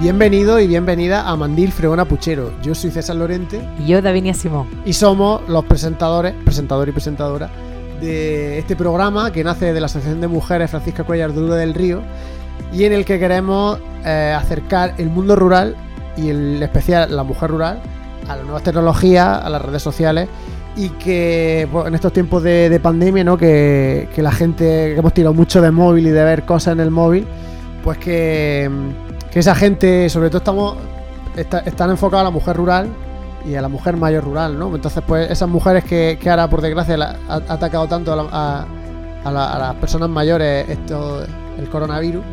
Bienvenido y bienvenida a Mandil Fregona Puchero. Yo soy César Lorente. Y yo, Davinia Simón. Y somos los presentadores, presentador y presentadora de este programa que nace de la Asociación de Mujeres Francisca Cuellar Duro del Río y en el que queremos eh, acercar el mundo rural y en especial la mujer rural a las nuevas tecnologías, a las redes sociales y que en estos tiempos de, pandemia, ¿no? Que, que, la gente, que hemos tirado mucho de móvil y de ver cosas en el móvil, pues que que esa gente, sobre todo estamos están enfocados a la mujer rural y a la mujer mayor rural, ¿no? Entonces, pues esas mujeres que, ahora, por desgracia, ha, atacado tanto a, las personas mayores esto, el coronavirus,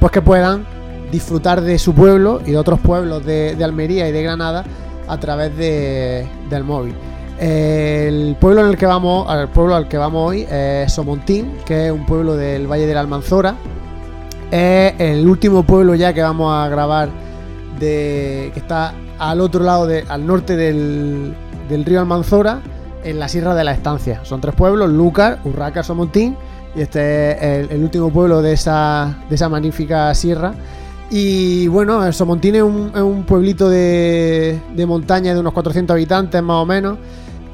pues que puedan disfrutar de su pueblo y de otros pueblos de, Almería y de Granada a través de, del móvil. El pueblo en el que vamos, el pueblo al que vamos hoy es Somontín, que es un pueblo del Valle de la Almanzora, es el último pueblo ya que vamos a grabar de que está al otro lado, de, al norte del, río Almanzora, en la Sierra de la Estancia. Son tres pueblos, Lúcar, Urraca, Somontín, y este es el, último pueblo de esa, de esa magnífica sierra. Y bueno, Somontín es un, es un pueblito de, de, montaña de unos 400 habitantes más o menos.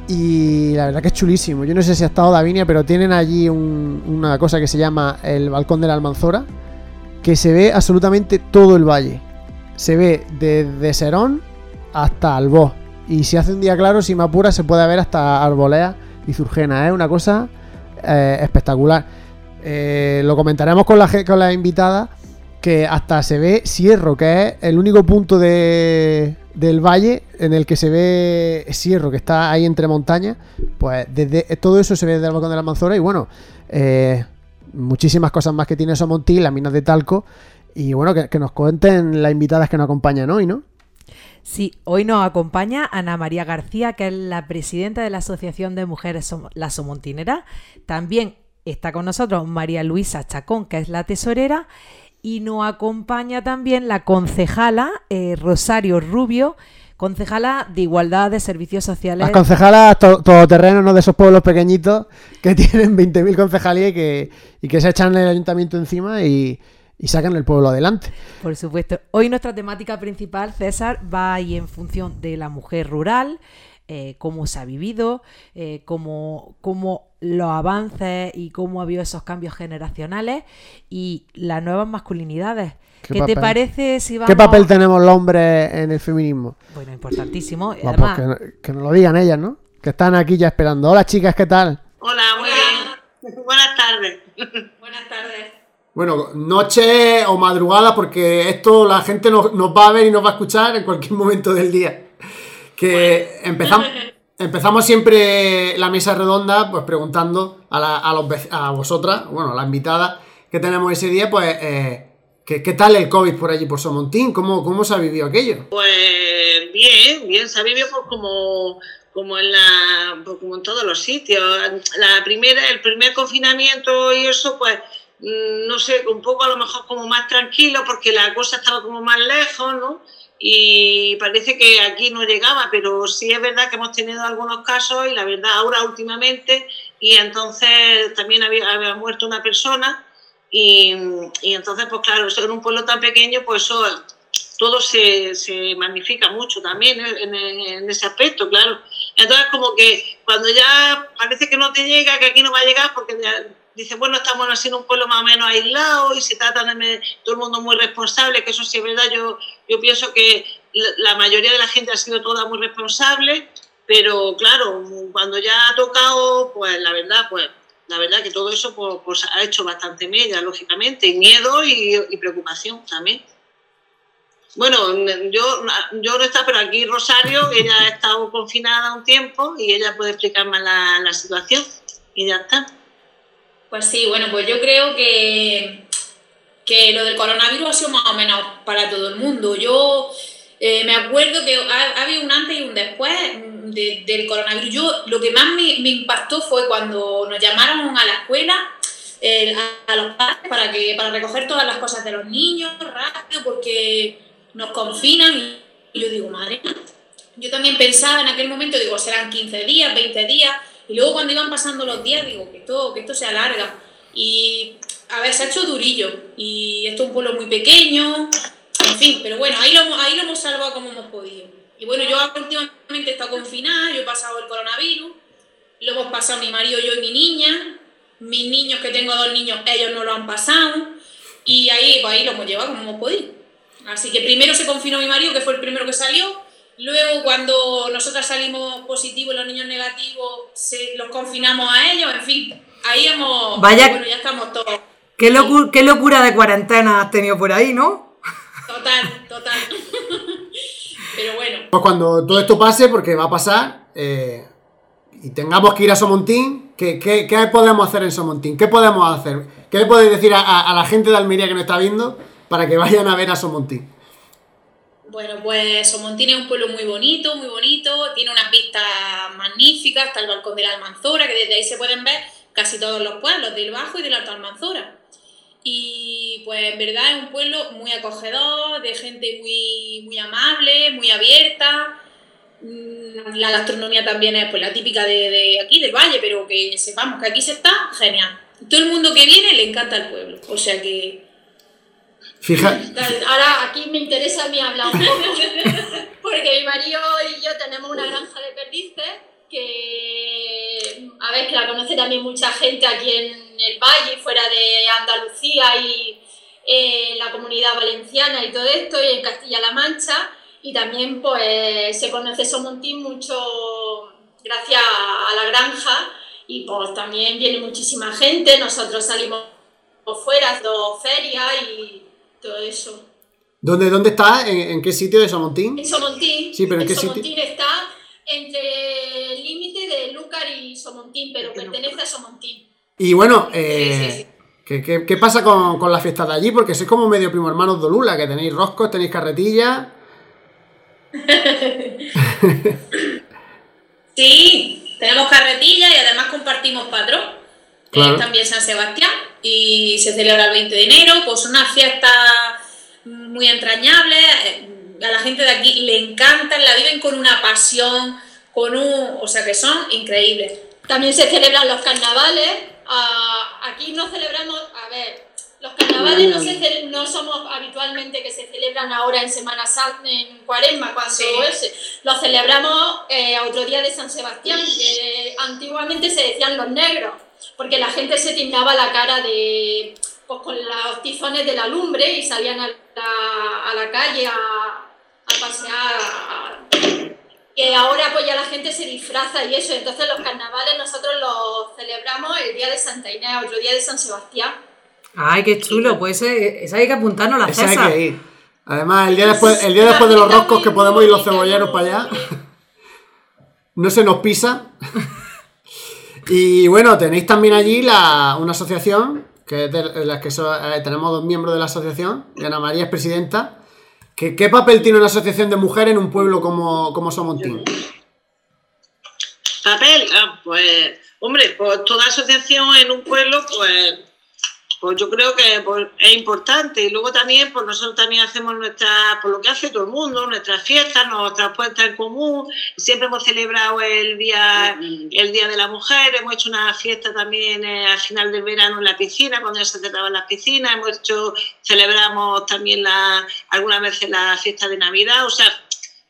Y la verdad que es chulísimo. Yo no sé si ha estado Davinia, pero tienen allí una cosa que se llama el Balcón de la Almanzora que se ve absolutamente todo el valle. Se ve desde Serón hasta Albó. Y si hace un día claro, si me apura, se puede ver hasta Arbolea y Zurgena. Es una cosa eh, espectacular. Eh, lo comentaremos con la, con la invitada, que hasta se ve Sierro, que es el único punto de, del valle en el que se ve Sierro, que está ahí entre montañas. Pues desde todo eso se ve desde el balcón de la Manzora. Y bueno, eh, muchísimas cosas más que tiene Somonti, las minas de talco. Y bueno, que, nos cuenten las invitadas que nos acompañan hoy, ¿no? Sí, hoy nos acompaña Ana María García, que es la presidenta de la Asociación de Mujeres La Somontinera. También está con nosotros María Luisa Chacón, que es la tesorera. Y nos acompaña también la concejala eh, Rosario Rubio, concejala de Igualdad de Servicios Sociales. Las concejalas todoterrenos, ¿no? De esos pueblos pequeñitos que tienen 20.000 concejalías y que, y que se echan el ayuntamiento encima y, sacan el pueblo adelante. Por supuesto. Hoy nuestra temática principal, César, va ahí en función de la mujer rural, eh, cómo se ha vivido, eh, cómo, cómo los avances y cómo ha habido esos cambios generacionales y las nuevas masculinidades. ¿Qué, te parece si vamos... ¿Qué papel tenemos los hombres en el feminismo? Bueno, importantísimo. Pues que, nos lo digan ellas, ¿no? Que están aquí ya esperando. Hola chicas, ¿qué tal? Hola, muy bien. Buenas tardes. Buenas tardes. Bueno, noche o madrugada, porque esto la gente nos, va a ver y nos va a escuchar en cualquier momento del día. Que empezamos, empezamos siempre la mesa redonda, pues preguntando a, a, los, a vosotras, bueno, a la invitada que tenemos ese día, pues eh, ¿Qué, tal el COVID por allí, por Somontín? ¿Cómo, ¿Cómo se ha vivido aquello? Pues bien, bien, se ha vivido pues como, como, en la, pues como en todos los sitios. La primera, el primer confinamiento y eso, pues mm, no sé, un poco a lo mejor como más tranquilo porque la cosa estaba como más lejos, ¿no? Y parece que aquí no llegaba, pero sí es verdad que hemos tenido algunos casos y la verdad ahora últimamente y entonces también había, había muerto una persona y, entonces, pues claro, en un pueblo tan pequeño, pues eso, todo se, se magnifica mucho también en, ese aspecto, claro. Entonces, como que cuando ya parece que no te llega, que aquí no va a llegar, porque dice, bueno, estamos así en un pueblo más o menos aislado y se trata de todo el mundo muy responsable, que eso sí es verdad, yo, yo pienso que la mayoría de la gente ha sido toda muy responsable, pero claro, cuando ya ha tocado, pues la verdad, pues la verdad que todo eso pues, pues, ha hecho bastante media, lógicamente, miedo y, preocupación también. Bueno, yo, yo no está, pero aquí Rosario, ella ha estado confinada un tiempo y ella puede explicar más la, situación y ya está. Pues sí, bueno, pues yo creo que, que lo del coronavirus ha sido más o menos para todo el mundo. Yo eh, me acuerdo que ha, habido un antes y un después del coronavirus. Yo lo que más me, impactó fue cuando nos llamaron a la escuela, a, los padres, para, que, para recoger todas las cosas de los niños rápido, porque nos confinan. Y, yo digo, madre, yo también pensaba en aquel momento, digo, serán 15 días, 20 días. Y luego cuando iban pasando los días, digo, que esto, que esto se alarga. Y a ver, se ha hecho durillo. Y esto es un pueblo muy pequeño, En fin, pero bueno, ahí lo, ahí lo hemos salvado como hemos podido. Y bueno, yo últimamente he estado confinada, yo he pasado el coronavirus, lo hemos pasado mi marido, yo y mi niña. Mis niños, que tengo dos niños, ellos no lo han pasado. Y ahí, pues ahí lo hemos llevado como hemos podido. Así que primero se confinó mi marido, que fue el primero que salió. Luego, cuando nosotras salimos positivos y los niños negativos, se, los confinamos a ellos. En fin, ahí hemos. Vaya. Bueno, ya estamos todos. Qué, locu qué locura de cuarentena has tenido por ahí, ¿no? Total, total. Pero bueno. Pues cuando todo esto pase, porque va a pasar, eh, y tengamos que ir a Somontín, ¿qué, qué, qué podemos hacer en Somontín? ¿Qué podemos hacer? ¿Qué le podéis decir a, a- a la gente de Almería que nos está viendo para que vayan a ver a Somontín? Bueno, pues Somontín es un pueblo muy bonito, muy bonito, tiene unas vistas magníficas, está el balcón de la Almanzora, que desde ahí se pueden ver casi todos los pueblos del Bajo y del Alto Almanzora. Y pues en verdad es un pueblo muy acogedor, de gente muy, muy amable, muy abierta. Mm, La gastronomía también es pues la típica de, de aquí, del valle, pero que sepamos que aquí se está genial. Todo el mundo que viene le encanta el pueblo, o sea que Fija, Ahora aquí me interesa a mí hablar un poco, porque mi marido y yo tenemos una granja de perdices que, a ver, que la conoce también mucha gente aquí en el valle, fuera de Andalucía y en la comunidad valenciana y todo esto, y en Castilla-La Mancha, y también pues se conoce Somontín mucho gracias a la granja, y pues también viene muchísima gente, nosotros salimos fuera, haciendo ferias y todo eso. ¿dónde, dónde está? ¿En, en qué sitio de Somontín? En Somontín. Sí, pero ¿en qué sitio? Somontín está entre el límite de Lúcar y Somontín, pero pertenece a Somontín. Y bueno, eh, Sí, sí, sí. ¿qué, qué, qué pasa con, con la fiesta de allí? Porque sois como medio primo hermanos de Lula, que tenéis roscos, tenéis carretilla. Sí, tenemos carretilla y además compartimos patrón, que Claro. es también San Sebastián, y se celebra el 20 de enero, pues una fiesta muy entrañable, eh, a la gente de aquí le encantan, la viven con una pasión, con un, o sea que son increíbles. También se celebran los carnavales. ah, aquí no celebramos, a ver, los carnavales no, se no somos habitualmente que se celebran ahora en Semana Santa, en Cuaresma, cuando Sí. ese. Los celebramos eh, a otro día de San Sebastián, que antiguamente se decían los negros, porque la gente se tiñaba la cara de pues con los tizones de la lumbre y salían a la, a la calle a pasear. que ahora pues ya la gente se disfraza y eso, entonces los carnavales nosotros los celebramos el día de Santa Inés, otro día de San Sebastián. Ay, qué chulo. Pues esa hay que apuntarnos la Esa hay que ir. Además, el día después, el día después de los roscos que podemos ir los cebolleros para allá, no se nos pisa. Y bueno, tenéis también allí la, una asociación, que es de de las que so- eh, tenemos dos miembros de la asociación, y Ana María es presidenta. ¿Qué, papel tiene una asociación de mujeres en un pueblo como, como Somontín? Papel, ah, pues, hombre, pues toda asociación en un pueblo, pues, pues yo creo que pues, es importante. Y luego también, pues nosotros también hacemos nuestra, por lo que hace todo el mundo, nuestras fiestas, nuestras puestas en común. Siempre hemos celebrado el día, el día de la mujer, hemos hecho una fiesta también eh, al final del verano en la piscina, cuando ya se trataban las piscinas, hemos hecho, celebramos también la, algunas veces la fiesta de Navidad, o sea,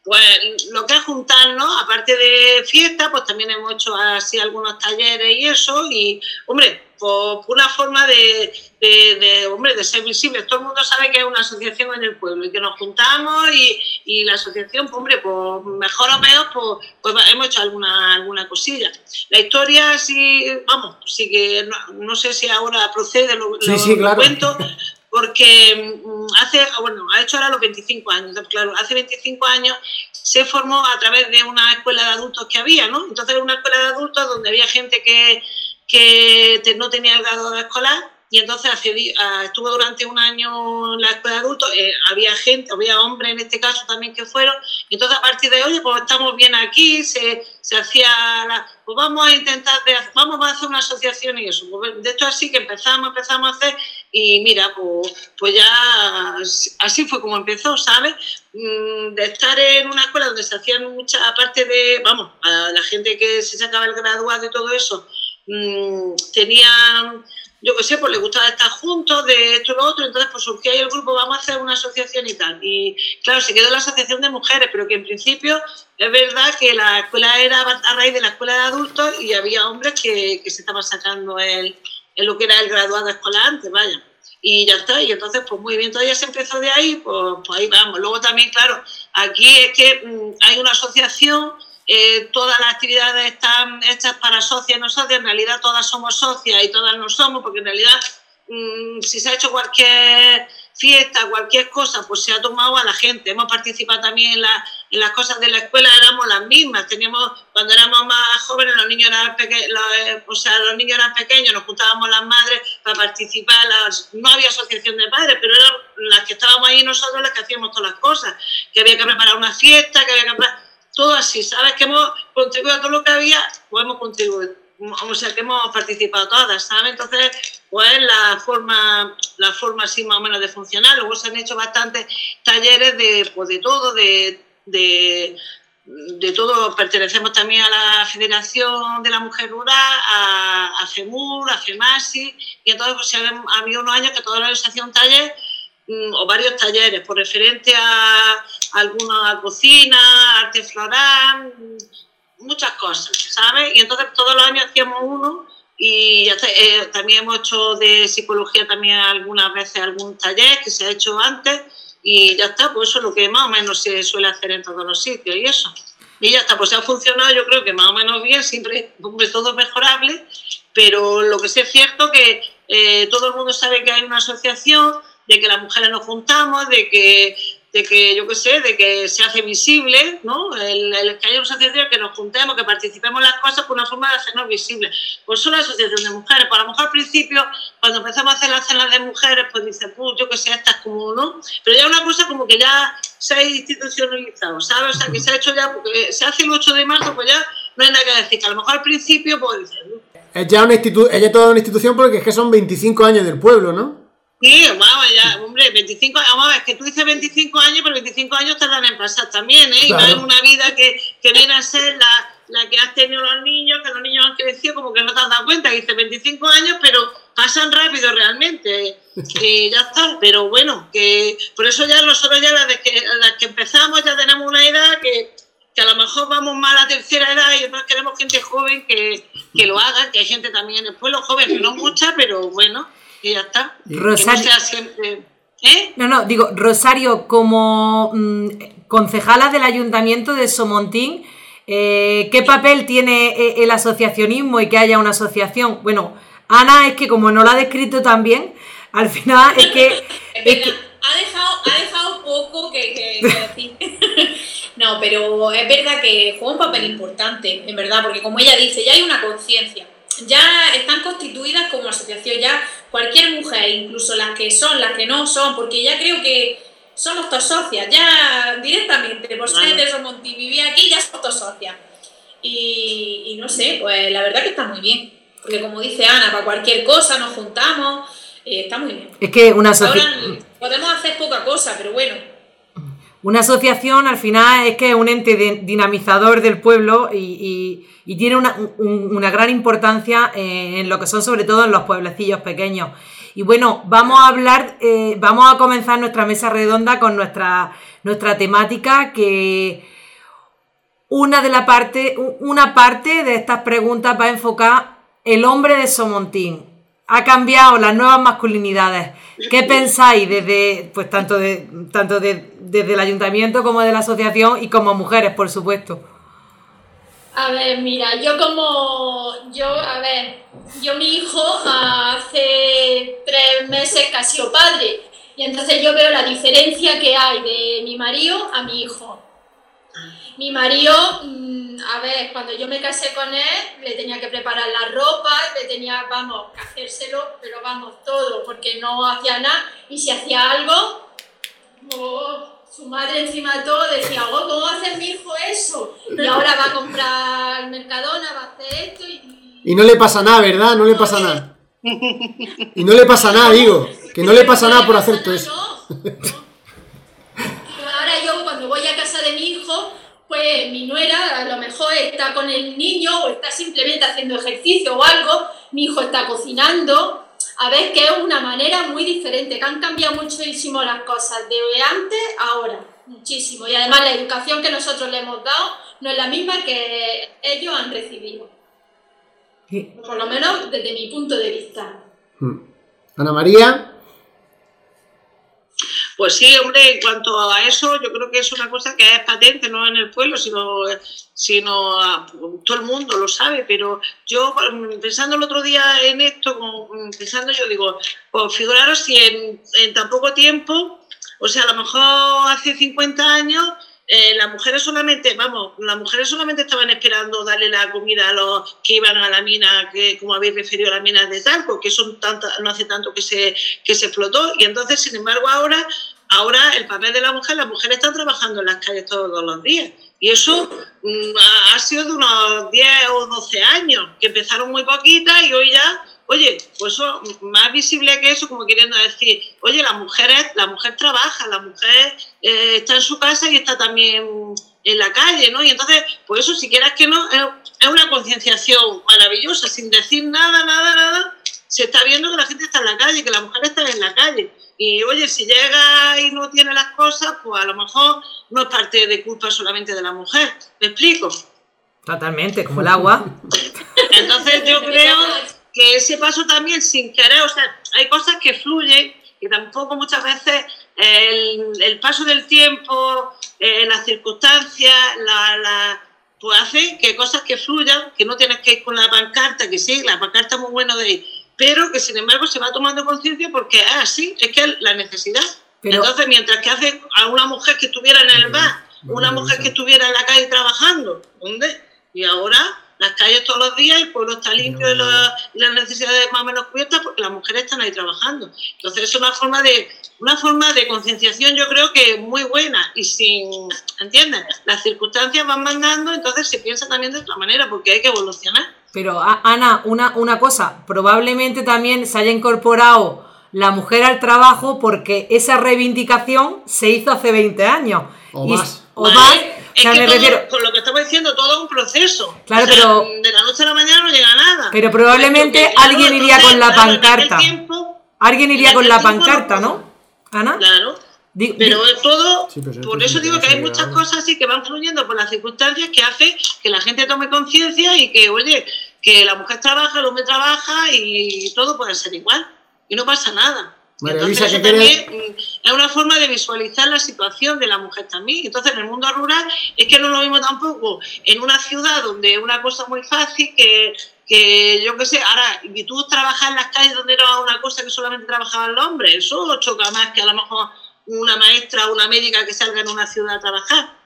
pues lo que es juntarnos, aparte de fiesta, pues también hemos hecho así algunos talleres y eso, y hombre, pues una forma de, de, de, hombre, de ser visibles. Todo el mundo sabe que es una asociación en el pueblo y que nos juntamos y, y la asociación, pues hombre, pues mejor o peor, pues, pues hemos hecho alguna, alguna cosilla. La historia sí, vamos, sí que no, no sé si ahora procede, lo, Sí, lo- sí, lo claro. cuento, porque mm, hace, bueno, ha hecho ahora los 25 años, claro, hace 25 años se formó a través de una escuela de adultos que había, ¿no? Entonces era una escuela de adultos donde había gente que, que no tenía el grado escolar y entonces accedí- a- estuvo durante un año en la escuela de adultos, eh, había gente, había hombres en este caso también que fueron, y entonces a partir de, oye, pues estamos bien aquí, se, se hacía, la- pues vamos a intentar, de- vamos a hacer una asociación y eso. Pues, de hecho así que empezamos, empezamos a hacer y mira, pues, pues ya así fue como empezó, ¿sabes? Mm, De estar en una escuela donde se hacían muchas, aparte de, vamos, a la gente que se sacaba el graduado y todo eso, mm, tenían yo qué sé, pues le gustaba estar juntos, de esto y lo otro, entonces pues surgió ahí el grupo, vamos a hacer una asociación y tal. Y claro, se quedó la asociación de mujeres, pero que en principio es verdad que la escuela era a raíz de la escuela de adultos y había hombres que, que se estaban sacando el, en lo que era el graduado escolar antes, vaya. Y ya está, y entonces, pues muy bien, todavía se empezó de ahí, pues, pues ahí vamos. Luego también, claro, aquí es que mm, hay una asociación eh, todas las actividades están hechas para socias y no socias, en realidad todas somos socias y todas no somos, porque en realidad mm, si se ha hecho cualquier fiesta, cualquier cosa, pues se ha tomado a la gente. Hemos participado también en, en las cosas de la escuela, éramos las mismas. Teníamos, cuando éramos más jóvenes, los niños eran, eh, o sea, los niños eran pequeños, nos juntábamos las madres para participar. No había asociación de padres, pero eran las que estábamos ahí nosotros las que hacíamos todas las cosas. Que había que preparar una fiesta, que había que preparar todo así, ¿sabes? Que hemos contribuido a todo lo que había, pues hemos contribuido, o sea, que hemos participado todas, ¿sabes? Entonces, pues la forma, la forma así más o menos de funcionar. Luego se han hecho bastantes talleres de, pues de todo, de, de, todo. Pertenecemos también a la Federación de la Mujer Rural, a, a FEMUR, a FEMASI, y entonces pues, ha habido unos años que toda la organización taller Mm, o varios talleres por referente a alguna cocina, arte floral, muchas cosas, ¿sabes? Y entonces todos los años hacíamos uno y eh, también hemos hecho de psicología también algunas veces algún taller que se ha hecho antes y ya está, pues eso es lo que más o menos se suele hacer en todos los sitios y eso. Y ya está, pues ha funcionado yo creo que más o menos bien, siempre, hombre, todo mejorable, pero lo que sí es cierto que eh, todo el mundo sabe que hay una asociación, de que las mujeres nos juntamos, de que, de que yo qué sé, de que se hace visible, ¿no? El, que haya una asociación, que nos juntemos, que participemos en las cosas por una forma de hacernos visibles. Pues son la asociación de mujeres. Pues a lo mejor al principio, cuando empezamos a hacer las cenas de mujeres, pues dice, pues yo qué sé, estas como, ¿no? Pero ya una cosa como que ya se ha institucionalizado, ¿sabes? O sea, que se ha hecho ya, porque se hace el 8 de marzo, pues ya no hay nada que decir. Que a lo mejor al principio, pues dice, Es ya una es ya toda una institución porque es que son 25 años del pueblo, ¿no? Sí, vamos, ya, hombre, 25, vamos a ver, que tú dices 25 años, pero 25 años tardan en pasar también, ¿eh? Y no es una vida que, que, viene a ser la, la, que has tenido los niños, que los niños han crecido, como que no te has dado cuenta, dice 25 años, pero pasan rápido realmente, y ya está, pero bueno, que por eso ya nosotros ya las, que, las que empezamos ya tenemos una edad que, que a lo mejor vamos más a la tercera edad y nosotros queremos gente joven que, que lo haga, que hay gente también en el pueblo joven, no mucha, pero bueno y ya está. Rosario. no siempre. ¿Eh? No, no, digo, Rosario, como mm, concejala del Ayuntamiento de Somontín, eh, ¿qué papel tiene eh, el asociacionismo y que haya una asociación? Bueno, Ana es que como no lo ha descrito tan bien, al final es que... Ha, dejado, ha dejado poco que, decir. no, pero es verdad que juega un papel importante, en verdad, porque como ella dice, ya hay una conciencia ya están constituidas como asociación, ya cualquier mujer, incluso las que son, las que no son, porque ya creo que somos todas socias, ya directamente, por ser de Somonti, vivir aquí, ya somos todas socias. Y, no sé, pues la verdad que está muy bien, porque como dice Ana, para cualquier cosa nos juntamos, eh, está muy bien. Es que una asociación... podemos hacer poca cosa, pero bueno. Una asociación al final es que es un ente dinamizador del pueblo y tiene una, una gran importancia eh, en lo que son sobre todo en los pueblecillos pequeños. Y bueno, vamos a hablar, eh, vamos a comenzar nuestra mesa redonda con nuestra, nuestra temática que una de la parte, una parte de estas preguntas va a enfocar el hombre de Somontín. Ha cambiado las nuevas masculinidades. ¿Qué pensáis desde, pues tanto de, tanto de, desde el ayuntamiento como de la asociación y como mujeres, por supuesto? A ver, mira, yo como, yo, a ver, yo mi hijo hace tres meses ha sido padre y entonces yo veo la diferencia que hay de mi marido a mi hijo. Mi marido, mm, a ver, cuando yo me casé con él, le tenía que preparar la ropa, le tenía, vamos, que hacérselo, pero vamos, todo, porque no hacía nada y si hacía algo, oh, su madre encima de todo decía, oh, ¿cómo va a hacer mi hijo eso? Y ahora va a comprar Mercadona, va a hacer esto y... Y no le pasa nada, ¿verdad? No le pasa nada. Y no le pasa nada, digo. Que no le pasa nada por hacer todo eso yo cuando voy a pues mi nuera a lo mejor está con el niño o está simplemente haciendo ejercicio o algo, mi hijo está cocinando, a ver que es una manera muy diferente, que han cambiado muchísimo las cosas de antes a ahora, muchísimo. Y además la educación que nosotros le hemos dado no es la misma que ellos han recibido. Por lo menos desde mi punto de vista. Hmm. Ana María. Pues sí, hombre, en cuanto a eso, yo creo que es una cosa que es patente, no en el pueblo, sino, sino todo el mundo lo sabe, pero yo pensando el otro día en esto, pensando yo digo, pues figuraros si en, en tan poco tiempo, o sea, a lo mejor hace 50 años, eh, las mujeres solamente, vamos, las mujeres solamente estaban esperando darle la comida a los que iban a la mina, que como habéis referido a las minas de talco, que son tantas, no hace tanto que se, que se explotó, y entonces, sin embargo, ahora, ahora el papel de la mujer, las mujeres están trabajando en las calles todos los días. Y eso mm, ha sido de unos 10 o 12 años, que empezaron muy poquitas y hoy ya Oye, pues eso, más visible que eso, como queriendo decir, oye, la mujer, la mujer trabaja, la mujer eh, está en su casa y está también en la calle, ¿no? Y entonces, pues eso, si quieras que no, es una concienciación maravillosa, sin decir nada, nada, nada, se está viendo que la gente está en la calle, que la mujer está en la calle. Y oye, si llega y no tiene las cosas, pues a lo mejor no es parte de culpa solamente de la mujer. ¿Me explico? Totalmente, como el agua. Entonces yo creo que ese paso también sin querer, o sea, hay cosas que fluyen y tampoco muchas veces el, paso del tiempo, eh, las circunstancias, la, la, pues hace que cosas que fluyan, que no tienes que ir con la pancarta, que sí, la pancarta es muy buena de ir, pero que sin embargo se va tomando conciencia porque es así, es que es la necesidad. Entonces, mientras que hace a una mujer que estuviera en el bar, una mujer que estuviera en la calle trabajando, ¿dónde? Y ahora las calles todos los días, el pueblo está limpio y, las necesidades más o menos cubiertas porque las mujeres están ahí trabajando. Entonces es una forma de una forma de concienciación yo creo que muy buena y sin, ¿entiendes? Las circunstancias van mandando, entonces se piensa también de otra manera porque hay que evolucionar. Pero Ana, una, una cosa, probablemente también se haya incorporado la mujer al trabajo porque esa reivindicación se hizo hace 20 años. O más. O más es que con lo que estamos diciendo, todo es un proceso. Claro, pero. De la noche a la mañana no llega nada. Pero probablemente alguien iría con la pancarta. alguien iría con la pancarta, ¿no? Ana. Claro. Pero es todo, por eso digo que hay muchas cosas así que van fluyendo por las circunstancias que hace que la gente tome conciencia y que, oye, que la mujer trabaja, el hombre trabaja y todo puede ser igual. Y no pasa nada. Entonces, eso también mm, es una forma de visualizar la situación de la mujer también. Entonces, en el mundo rural es que no lo mismo tampoco en una ciudad donde es una cosa muy fácil que, que yo qué sé, ahora, y tú trabajas en las calles donde era una cosa que solamente trabajaban los hombres, eso choca más que a lo mejor una maestra o una médica que salga en una ciudad a trabajar.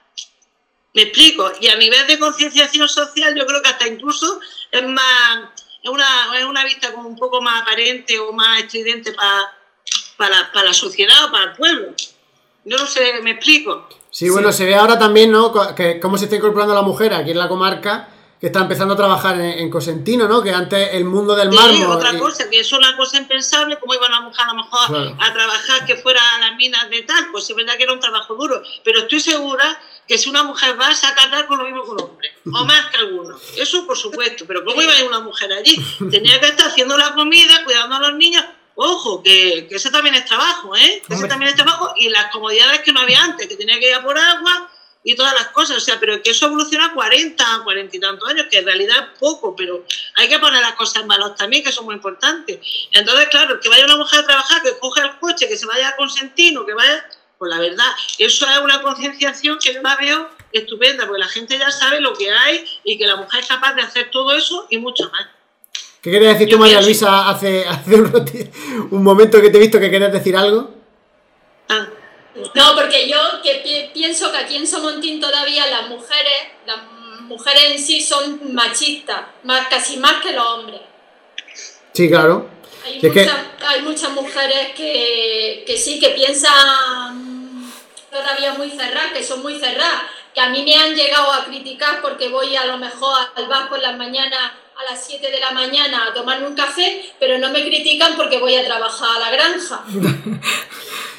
Me explico. Y a nivel de concienciación social, yo creo que hasta incluso es más, es una, es una vista como un poco más aparente o más estridente para para, para la sociedad o para el pueblo. No lo sé, me explico. Sí, bueno, se ve ahora también, ¿no? Que cómo se está incorporando la mujer aquí en la comarca, que está empezando a trabajar en, Cosentino, ¿no? Que antes el mundo del sí, mármol... otra cosa, que es una cosa impensable, como iba una mujer a lo mejor a trabajar que fuera a las minas de tal, pues es verdad que era un trabajo duro, pero estoy segura que si una mujer va, a sacar con lo mismo que un hombre, o más que alguno. Eso por supuesto, pero ¿cómo iba a ir una mujer allí? Tenía que estar haciendo la comida, cuidando a los niños, Ojo, que, que, ese también es trabajo, ¿eh? Que ese también es trabajo y las comodidades que no había antes, que tenía que ir a por agua y todas las cosas. O sea, pero que eso evoluciona 40, 40 y tantos años, que en realidad es poco, pero hay que poner las cosas en valor también, que son muy importantes. Entonces, claro, que vaya una mujer a trabajar, que coge el coche, que se vaya a Consentino, que vaya. Pues la verdad, eso es una concienciación que yo la veo estupenda, porque la gente ya sabe lo que hay y que la mujer es capaz de hacer todo eso y mucho más. ¿Qué querías decir tú, María Luisa, hace, hace un, momento que te he visto que querías decir algo? Ah. No, porque yo que pienso que aquí en Somontín todavía las mujeres, las mujeres en sí son machistas, más, casi más que los hombres. Sí, claro. Hay, muchas, mujeres que, que sí, que piensan todavía muy cerradas, que son muy cerradas, que a mí me han llegado a criticar porque voy a lo mejor al bar por las mañanas a las 7 de la mañana a tomarme un café, pero no me critican porque voy a trabajar a la granja.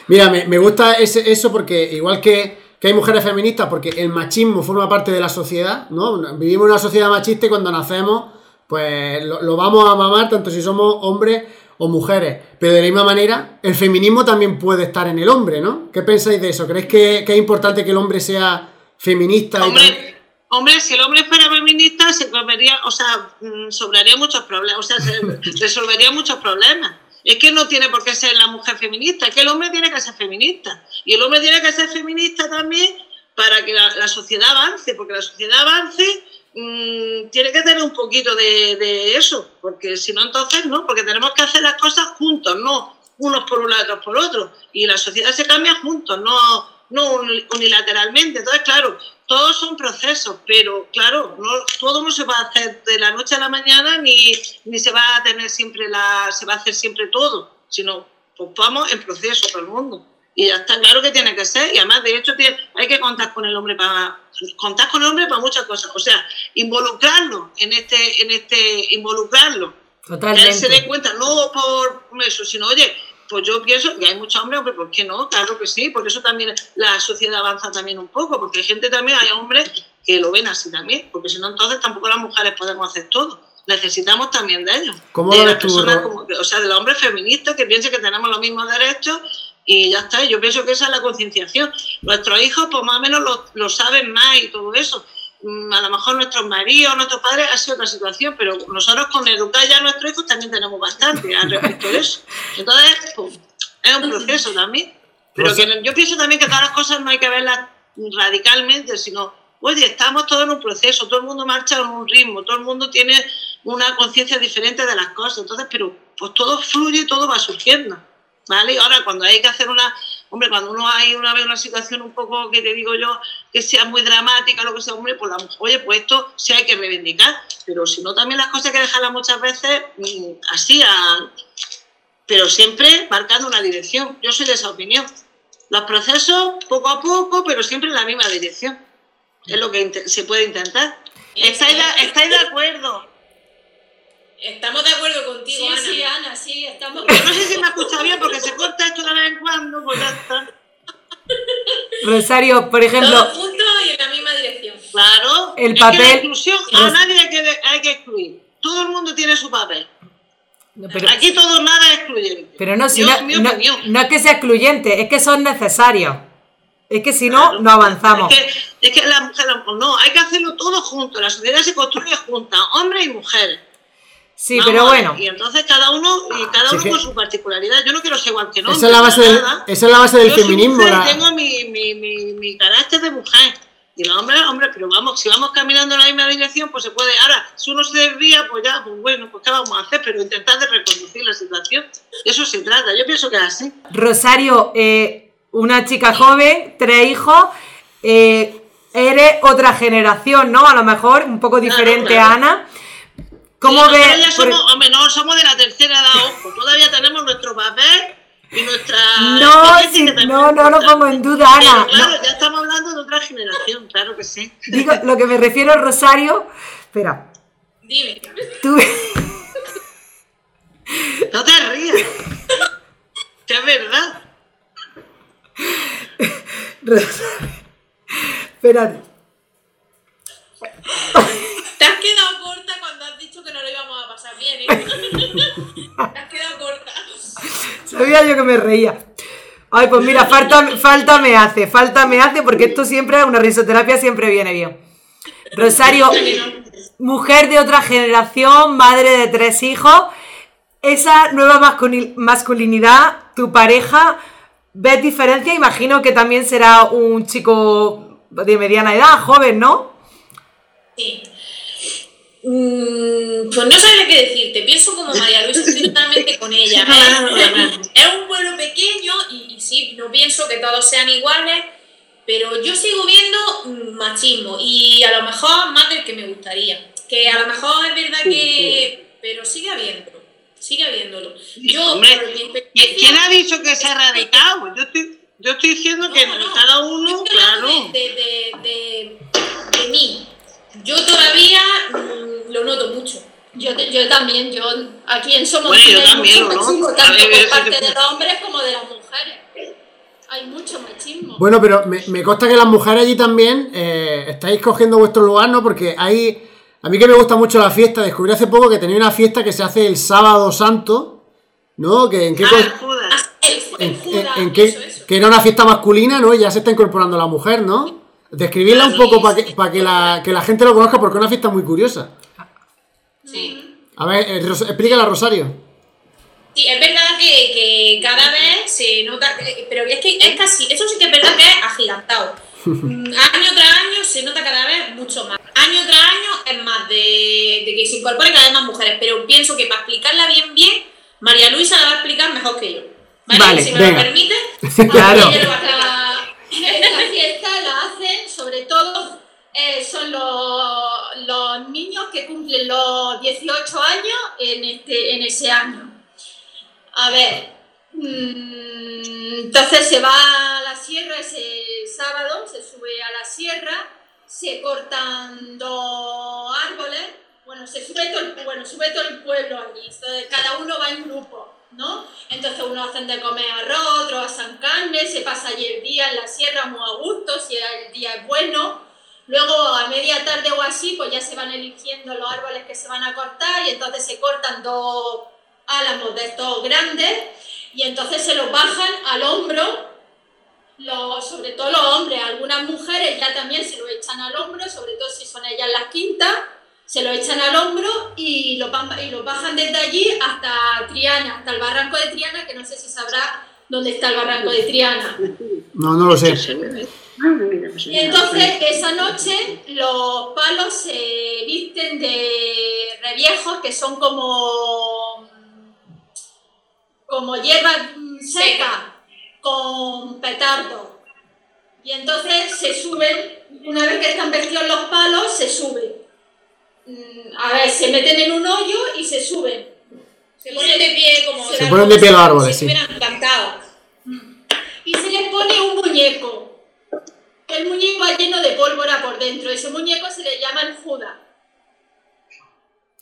Mira, me, gusta ese, eso porque igual que, hay mujeres feministas, porque el machismo forma parte de la sociedad, ¿no? Vivimos en una sociedad machista y cuando nacemos, pues lo, vamos a mamar tanto si somos hombres o mujeres. Pero de la misma manera, el feminismo también puede estar en el hombre, ¿no? ¿Qué pensáis de eso? ¿Creéis que, que es importante que el hombre sea feminista? Hombre, hombre, si el hombre fuera feminista, se comería, o sea, mm, sobraría muchos problemas, o sea, se resolvería muchos problemas. Es que no tiene por qué ser la mujer feminista, es que el hombre tiene que ser feminista. Y el hombre tiene que ser feminista también para que la, la sociedad avance, porque la sociedad avance mm, tiene que tener un poquito de, de eso, porque si no, entonces no, porque tenemos que hacer las cosas juntos, no unos por un lado, otros por otro. Y la sociedad se cambia juntos, no, no uni- unilateralmente. Entonces, claro, todos son procesos, pero claro, no, todo no se va a hacer de la noche a la mañana ni, ni se va a tener siempre la, se va a hacer siempre todo, sino pues vamos en proceso todo el mundo. Y ya está claro que tiene que ser, y además de hecho tiene- hay que contar con el hombre para contar con el hombre para muchas cosas, o sea, involucrarlo en este, en este, involucrarlo que él se dé cuenta, no por eso, sino, oye, pues yo pienso que hay muchos hombres, hombre, ¿por qué no? Claro que sí, por eso también la sociedad avanza también un poco, porque hay gente también, hay hombres que lo ven así también, porque si no, entonces tampoco las mujeres podemos hacer todo. Necesitamos también de ellos. ¿Cómo de lo las ves tú, personas Ro? como que- o sea, de los hombres feministas que piensen que tenemos los mismos derechos y ya está. Yo pienso que esa es la concienciación. Nuestros hijos, pues más o menos lo, lo saben más y todo eso. Mm, A lo mejor nuestros maridos, nuestros padres ha sido otra situación, pero nosotros con educar ya a nuestros hijos también tenemos bastante al respecto de eso. Entonces, pues, es un proceso también. Pero que yo pienso también que todas las cosas no hay que verlas radicalmente, sino, oye, estamos todos en un proceso, todo el mundo marcha en un ritmo, todo el mundo tiene una conciencia diferente de las cosas, entonces, pero pues todo fluye todo va surgiendo, ¿vale? Ahora cuando hay que hacer una, hombre, cuando uno hay una vez una situación un poco, que te digo yo, que sea muy dramática, lo que sea, hombre, pues la mujer, oye, pues esto sí hay que reivindicar, pero si no también las cosas hay que dejarlas muchas veces mm, así, a- pero siempre marcando una dirección. Yo soy de esa opinión. Los procesos poco a poco, pero siempre en la misma dirección. Es lo que se puede intentar. ¿Estáis de, estáis de acuerdo? Estamos de acuerdo contigo, Sí, Ana. sí, Ana, sí, estamos. Yo no sé si me escucha bien porque se corta esto de vez en cuando, pues ya está. Rosario, por ejemplo, Todos juntos y en la misma dirección. Claro. El es que papel- la inclusión a es- nadie hay que, hay que excluir. Todo el mundo tiene su papel. pero, Aquí todo nada es excluyente. pero no, si no, no- no es que sea excluyente, es que son necesarios. Es que si no, no avanzamos. Es que, es que la mujer, no, hay que hacerlo todo junto. La sociedad se construye junta, hombres y mujeres. Sí, Vamos pero bueno. Y entonces cada uno, y cada Sí, uno que- con su particularidad. Yo no quiero ser igual que no. Esa es la base del, esa es la base del Yo soy feminismo. mujer, la- tengo mi, mi, mi, mi carácter de mujer. Y los hombres, hombre, pero vamos, si vamos caminando en la misma dirección, pues se puede. Ahora, si uno se desvía, pues ya, pues bueno, pues ¿qué vamos a hacer? Pero intentar de reconducir la situación. De eso se trata. Yo pienso que es así. Rosario, eh, una chica joven, tres hijos, eh, eres otra generación, ¿no? A lo mejor un poco diferente claro. a Ana. ¿Cómo Sí, ves? ya por- somos, hombre, no, somos de la tercera edad, ojo. Todavía tenemos nuestro papel y nuestra. No, sí, no, no lo pongo en duda, Pero Ana. claro, No. ya estamos hablando de otra generación, claro que sí. Digo, lo que me refiero, Rosario, espera, Dime. tú, No te rías. Que es verdad. Rosario, espérate, Te has quedado corta que no lo íbamos a pasar bien, ¿eh? Te has quedado corta. sabía yo que me reía. Ay, pues mira, falta, falta me hace, falta me hace, porque esto siempre, una risoterapia siempre viene bien. Rosario, mujer de otra generación, madre de tres hijos, esa nueva masculi- masculinidad, tu pareja, ¿ves diferencia? Imagino que también será un chico de mediana edad, joven, ¿no? Sí. Mm, pues no sabría qué decirte. Pienso como María Luisa, estoy totalmente con ella. No, no, no, no. es un pueblo pequeño y, y sí, no pienso que todos sean iguales, pero yo sigo viendo machismo y a lo mejor más del que me gustaría. Que a lo mejor es verdad que... Pero sigue habiéndolo. Sigue habiéndolo. Yo, Hombre, por mi ¿Qui- experiencia- ¿Quién ha dicho que se ha erradicado? Yo estoy, yo estoy diciendo que cada uno, claro. De, de, de, de mí. Yo todavía mm, lo noto mucho. Yo, yo también, yo aquí en Somos Bueno, yo hay también, tanto ver, por parte te- de los hombres como de las mujeres. Hay mucho machismo. Bueno, pero me, me consta que las mujeres allí también eh, estáis cogiendo vuestro lugar, ¿no? Porque hay. A mí que me gusta mucho la fiesta, descubrí hace poco que tenía una fiesta que se hace el sábado santo. ¿no? Que en qué Ah, cos- Judas. En- el Judas, en- en qué- eso, eso. que era una fiesta masculina, ¿no? Y ya se está incorporando la mujer, ¿no? Describirla un poco para que, para que, la, que la gente lo conozca porque es una fiesta muy curiosa. Sí. A ver, eh, Ros- explícala, Rosario. Sí, es verdad que, que cada vez se nota, que- pero es que es casi, eso sí que es verdad que es agigantado. Mm, año tras año se nota cada vez mucho más. Año tras año es más de, de que se incorporen cada vez más mujeres, pero pienso que para explicarla bien, bien, María Luisa la va a explicar mejor que yo. ¿Vale? Vale, si me venga. lo permite, Claro. ella lo va a explicar. Esta, esta fiesta la hacen sobre todo eh, son los, niños que cumplen los 18 años en, este, en ese año. A ver, mm, entonces se va a la sierra ese sábado, se sube a la sierra, se cortan dos árboles, bueno, se sube todo el, bueno, sube todo el pueblo allí, cada uno va en grupo, ¿no? Entonces unos hacen de comer arroz, otros hacen carne, se pasa allí el día en la sierra muy a gusto, si el día es bueno. Luego a media tarde o así, pues ya se van eligiendo los árboles que se van a cortar y entonces se cortan dos álamos de estos grandes y entonces se los bajan al hombro, los- sobre todo los hombres, algunas mujeres ya también se lo echan al hombro, sobre todo si son ellas las quintas, se lo echan al hombro y lo, van- y lo bajan desde allí hasta Triana, hasta el barranco de Triana, que no sé si sabrá dónde está el barranco de Triana. No, no lo sé. Y entonces esa noche los palos se visten de reviejos que son como como hierba mm, seca con petardo. Y entonces se suben, una vez que están vestidos los palos, se suben. Mm, A ver, se meten en un hoyo y se suben. Se ponen de pie como Se ponen de pie los árboles, si sí. estuvieran plantadas. y se les pone un muñeco. El muñeco va lleno de pólvora por dentro. Ese muñeco se le llama el Judas.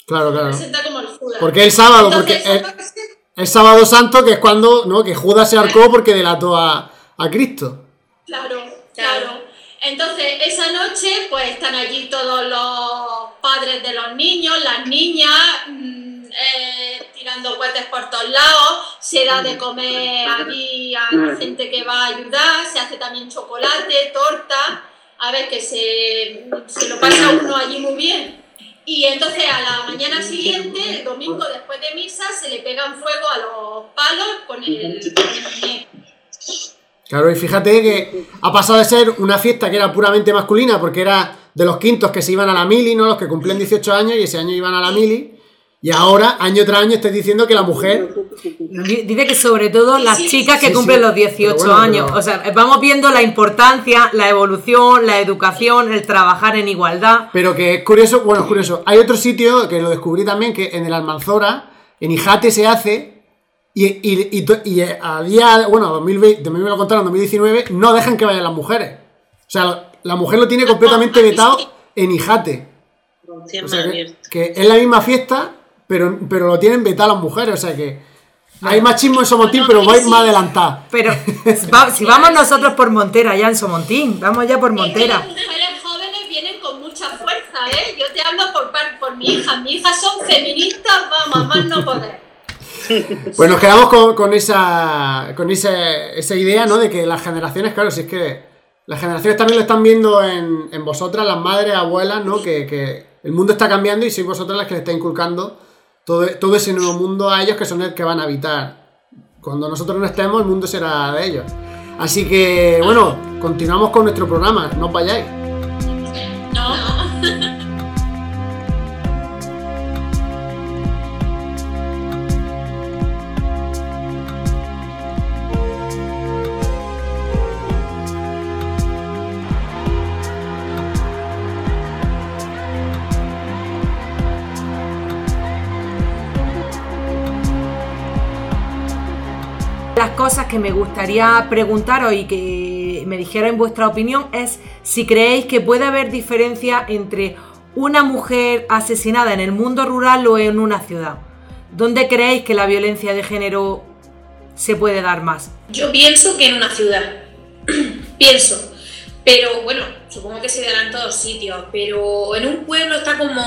Claro, Se claro. presenta como el Judas. Porque el sábado, porque Entonces, el, el sábado santo, que es cuando, ¿no? Que Judas se arcó porque delató a, a Cristo. Claro, Claro. claro. Entonces, esa noche, pues están allí todos los padres de los niños, las niñas, mm, eh, tirando cohetes por todos lados, se da de comer allí a la gente que va a ayudar, se hace también chocolate, torta, a ver que se, se lo pasa uno allí muy bien. Y entonces a la mañana siguiente, el domingo después de misa, se le pegan fuego a los palos con el, con el. Claro, y fíjate que ha pasado de ser una fiesta que era puramente masculina, porque era de los quintos que se iban a la mili, ¿no? Los que cumplían 18 años y ese año iban a la mili. Y ahora, año tras año, estáis diciendo que la mujer. Di- Dice que sobre todo las chicas que sí, cumplen sí. los 18 Pero bueno, años. pero- O sea, vamos viendo la importancia, la evolución, la educación, el trabajar en igualdad. Pero que es curioso, bueno, es curioso. Hay otro sitio que lo descubrí también, que en el Almanzora, en Ijate se hace. Y, y, y, eh, a día, bueno, 2020, me lo contaron en 2019, no dejan que vayan las mujeres. O sea, la, la mujer lo tiene completamente vetado en Ijate. O sea, que, que es la misma fiesta, pero, pero lo tienen vetado las mujeres. O sea que hay machismo en Somontín, pero vais más adelantados. Pero va- si vamos nosotros por Montera, ya en Somontín, vamos ya por Montera. las mujeres jóvenes vienen con mucha fuerza, ¿eh? Yo te hablo por, por mi hija. Mi hija son feministas, vamos, a más no poder. Pues nos quedamos con, con esa con esa, esa idea, ¿no? De que las generaciones, claro, si es que las generaciones también lo están viendo en, en vosotras, las madres, abuelas, ¿no? Que, que el mundo está cambiando y sois vosotras las que le estáis inculcando todo, ese nuevo mundo a ellos que son el que van a habitar. Cuando nosotros no estemos, el mundo será de ellos. Así que, bueno, continuamos con nuestro programa, no os vayáis. Cosas que me gustaría preguntaros y que me dijerais vuestra opinión es si creéis que puede haber diferencia entre una mujer asesinada en el mundo rural o en una ciudad. ¿Dónde creéis que la violencia de género se puede dar más? Yo pienso que en una ciudad. pienso. Pero bueno, supongo que se dará en todos sitios. Pero en un pueblo está como.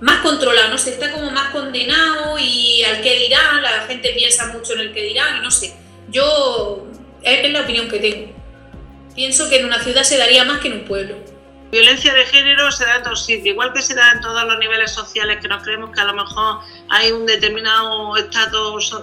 Más controlado, no sé, está como más condenado y al que dirán, la gente piensa mucho en el que dirán y no sé. Yo, es la opinión que tengo. Pienso que en una ciudad se daría más que en un pueblo. Violencia de género se da en todos sitios, igual que se da en todos los niveles sociales, que nos creemos que a lo mejor hay un determinado estatus,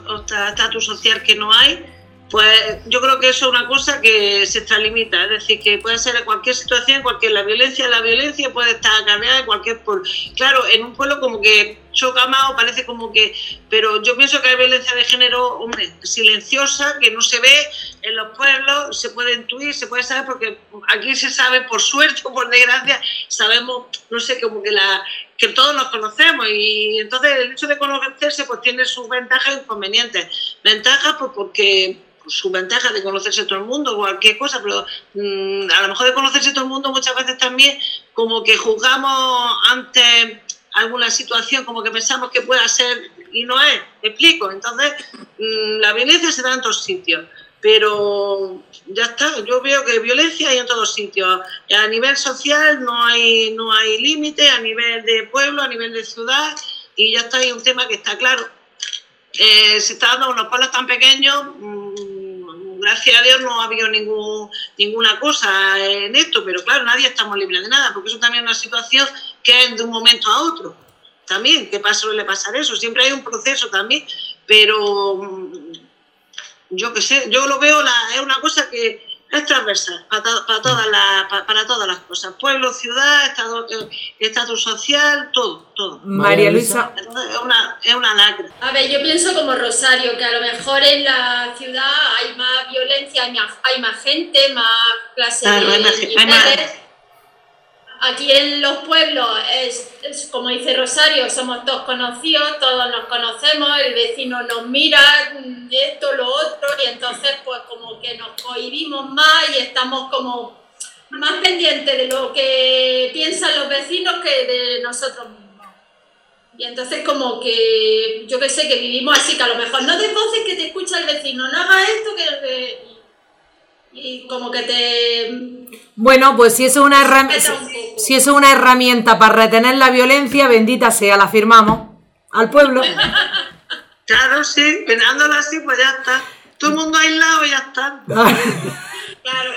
estatus social que no hay, pues yo creo que eso es una cosa que se extralimita, es decir, que puede ser en cualquier situación, cualquier la violencia, la violencia puede estar cargada en cualquier pueblo. Claro, en un pueblo como que choca más o parece como que, pero yo pienso que hay violencia de género, hombre, silenciosa, que no se ve en los pueblos, se puede intuir, se puede saber, porque aquí se sabe, por suerte o por desgracia, sabemos, no sé, como que la que todos nos conocemos y entonces el hecho de conocerse pues tiene sus ventajas e inconvenientes. Ventajas pues porque su ventaja de conocerse todo el mundo, cualquier cosa, pero mm, a lo mejor de conocerse todo el mundo muchas veces también como que juzgamos ante alguna situación como que pensamos que pueda ser y no es, explico. Entonces, mm, la violencia se da en todos sitios, pero ya está, yo veo que violencia hay en todos sitios. A nivel social no hay, no hay límite, a nivel de pueblo, a nivel de ciudad, y ya está, hay un tema que está claro. Eh, se está dando unos pueblos tan pequeños, mm, gracias a Dios no ha habido ningún, ninguna cosa en esto, pero claro, nadie estamos libres de nada, porque eso también es una situación que es de un momento a otro. También, ¿qué pasa? Suele pasar eso. Siempre hay un proceso también, pero mm, yo qué sé, yo lo veo, la, es una cosa que es transversal para, para, todas las, para, todas las cosas. Pueblo, ciudad, estado, eh, estatus social, todo, todo. María Luisa. Es una, es una lacra. A ver, yo pienso como Rosario, que a lo mejor en la ciudad hay más violencia, hay más, hay más gente, más clase Claro, hay más- hay más- Aquí en los pueblos es, es como dice Rosario, somos todos conocidos, todos nos conocemos, el vecino nos mira, mm, esto, lo otro, y entonces pues como que nos cohibimos más y estamos como más pendientes de lo que piensan los vecinos que de nosotros mismos. Y entonces como que, yo que sé, que vivimos así, que a lo mejor no de voces que te escucha el vecino, no hagas esto, que... que- y como que te... Bueno, pues si eso es una herramienta, si eso es una herramienta para retener la violencia, bendita sea, la firmamos al pueblo. Claro, sí, pensándolo así, pues ya está. Todo el mundo aislado y ya está. Claro.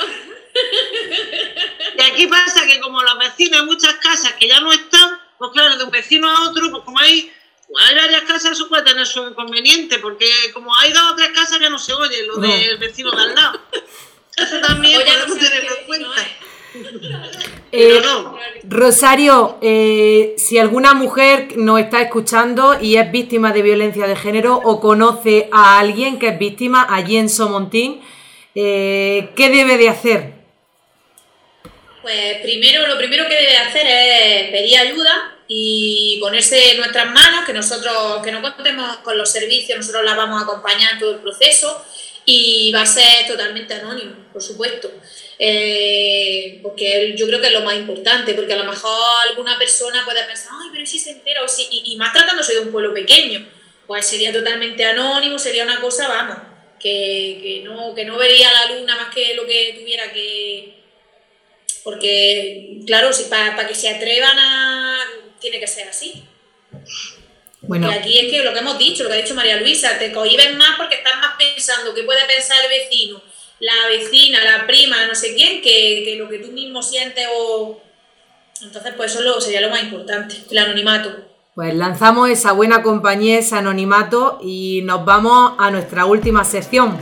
Y aquí pasa que como los vecinos hay muchas casas que ya no están, pues claro, de un vecino a otro, pues como hay, hay varias casas, eso puede tener su inconveniente, porque como hay dos o tres casas que no se oye lo del vecino de al lado. Eso también O ya no podemos se tenerlo en cuenta. Eh, Pero no. Rosario, eh, si alguna mujer nos está escuchando y es víctima de violencia de género o conoce a alguien que es víctima allí en Somontín, eh, ¿qué debe de hacer? Pues primero, lo primero que debe hacer es pedir ayuda y ponerse en nuestras manos, que nosotros, que no contemos con los servicios, nosotros la vamos a acompañar en todo el proceso y va a ser totalmente anónimo, por supuesto. Eh, porque yo creo que es lo más importante, porque a lo mejor alguna persona puede pensar, ay, pero si se entera, o si, y, más tratándose de un pueblo pequeño, pues sería totalmente anónimo, sería una cosa, vamos, que, que no, que no vería la luna más que lo que tuviera que, porque, claro, si para que se atrevan a. tiene que ser así. Bueno, Porque aquí es que lo que hemos dicho, lo que ha dicho María Luisa, te cohibes más porque estás más pensando que puede pensar el vecino, la vecina, la prima, no sé quién, que, que lo que tú mismo sientes o. Entonces, pues eso lo- sería lo más importante, el anonimato. pues lanzamos esa buena compañía, ese anonimato y nos vamos a nuestra última sección.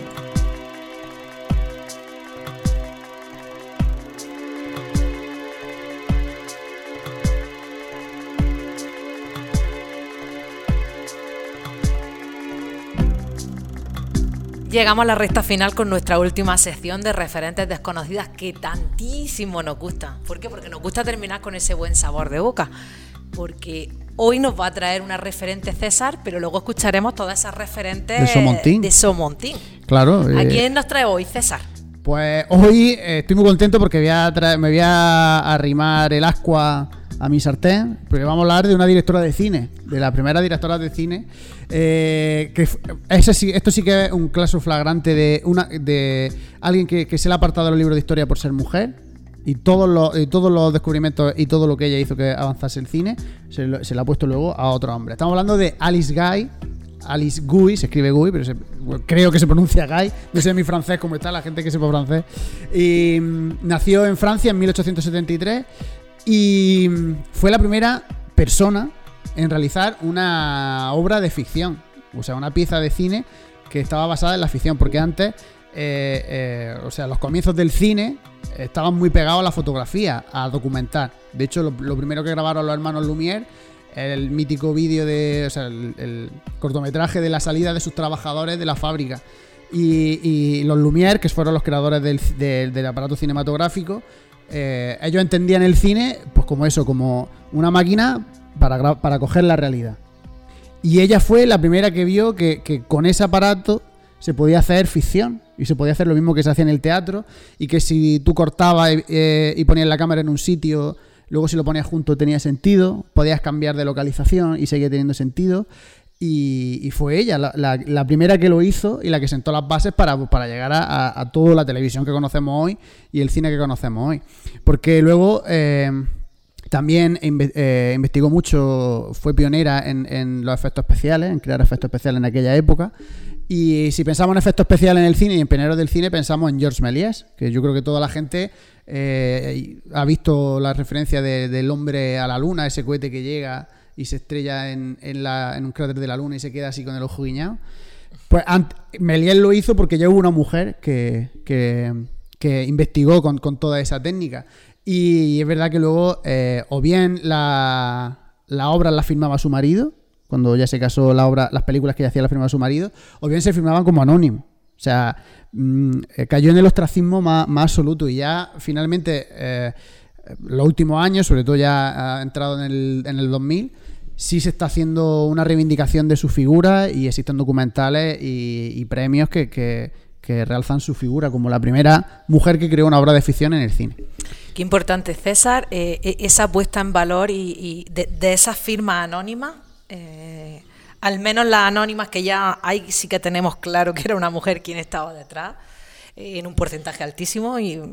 Llegamos a la recta final con nuestra última sección de referentes desconocidas que tantísimo nos gusta. ¿Por qué? Porque nos gusta terminar con ese buen sabor de boca. Porque hoy nos va a traer una referente César, pero luego escucharemos todas esas referentes De Somontín. de Somontín. Claro. ¿A eh, quién nos trae hoy César? Pues hoy eh, estoy muy contento porque voy a traer- me voy a arrimar el ascua a mi sartén, porque vamos a hablar de una directora de cine, de la primera directora de cine, eh, ese sí, esto sí que es un caso flagrante de de alguien que, se le ha apartado del libro de historia por ser mujer, y todos los, los descubrimientos y todo lo que ella hizo que avanzase el cine se, le ha puesto luego a otro hombre. Estamos hablando de Alice Guy. Alice Guy, se escribe Guy, pero creo que se pronuncia Guy. No sé mi francés cómo está, la gente que sepa francés. Y mm, nació en Francia en 1873 y fue la primera persona en realizar una obra de ficción, o sea, una pieza de cine que estaba basada en la ficción, porque antes, eh, eh, o sea, los comienzos del cine estaban muy pegados a la fotografía, a documentar. De hecho, lo, primero que grabaron los hermanos Lumière, el mítico vídeo de, o sea, el, cortometraje de la salida de sus trabajadores de la fábrica. Y, los Lumière, que fueron los creadores del aparato cinematográfico, eh, ellos entendían el cine pues como eso, como una máquina para, para coger la realidad. Y ella fue la primera que vio que, con ese aparato se podía hacer ficción y se podía hacer lo mismo que se hacía en el teatro y que si tú cortabas y, eh, y ponías la cámara en un sitio, luego si lo ponías junto tenía sentido, podías cambiar de localización y seguía teniendo sentido. Y, y fue ella la, primera que lo hizo y la que sentó las bases para, para llegar a, a- toda la televisión que conocemos hoy y el cine que conocemos hoy. Porque luego eh, también eh, investigó mucho, fue pionera en, los efectos especiales, en crear efectos especiales en aquella época. Y si pensamos en efectos especiales en el cine y en pioneros del cine, pensamos en George Méliès, que yo creo que toda la gente eh, ha visto la referencia de- del hombre a la luna, ese cohete que llega y se estrella en, en la- en un cráter de la luna y se queda así con el ojo guiñado. Pues Méliès lo hizo porque ya hubo una mujer que, que- que investigó con, con toda esa técnica. Y es verdad que luego, eh, o bien la, la obra la firmaba su marido, cuando ya se casó la obra, las películas que ella hacía las firmaba su marido, o bien se firmaban como anónimo. O sea, mm, eh, cayó en el ostracismo más, más absoluto y ya finalmente, eh, los últimos años, sobre todo ya ha entrado en el, en el 2000, sí se está haciendo una reivindicación de su figura y existen documentales y, premios que, que- realzan su figura como la primera mujer que creó una obra de ficción en el cine. Qué importante, César, eh, e- esa puesta en valor y, de, de esas firmas anónimas, eh, al menos las anónimas que ya hay, sí que tenemos claro que era una mujer quien estaba detrás, en un porcentaje altísimo, y eh,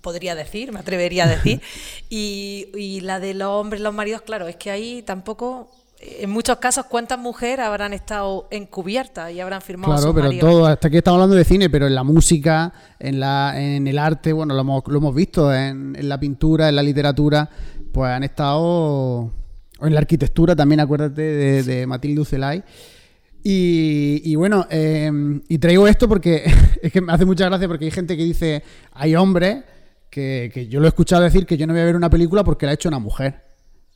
podría decir, me atrevería a decir, y, y la de los hombres, los maridos, claro, es que ahí tampoco... En muchos casos, ¿cuántas mujeres habrán estado encubiertas y habrán firmado Claro, pero maridos? todo, hasta aquí estamos hablando de cine, pero en la música, en, la, en el arte, bueno, lo hemos, lo hemos visto, en, en la pintura, en la literatura, pues han estado, o en la arquitectura también, acuérdate de, de Matilde Ucelay. Y, bueno, eh, y traigo esto porque es que me hace mucha gracia porque hay gente que dice, hay hombres que, yo lo he escuchado decir que yo no voy a ver una película porque la ha hecho una mujer.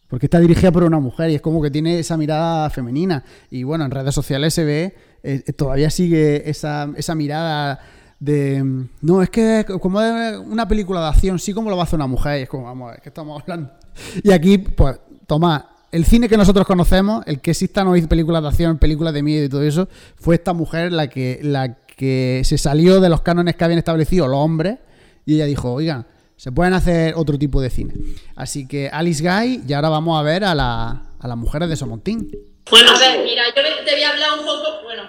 Porque está dirigida por una mujer y es como que tiene esa mirada femenina. Y bueno, en redes sociales se ve, eh, eh, todavía sigue esa, esa mirada de... mm, No, es que como una película de acción, sí como lo va a hacer una mujer. Y es como, vamos, es que estamos hablando. Y aquí, pues, toma, el cine que nosotros conocemos, el que existan hoy películas de acción, películas de miedo y todo eso, fue esta mujer la que, la que se salió de los cánones que habían establecido los hombres y ella dijo, oigan, se pueden hacer otro tipo de cine. Así que Alice Guy, y ahora vamos a ver a, la- a las mujeres de Somontín. Bueno, A ver, mira, yo te voy a hablar un poco, bueno,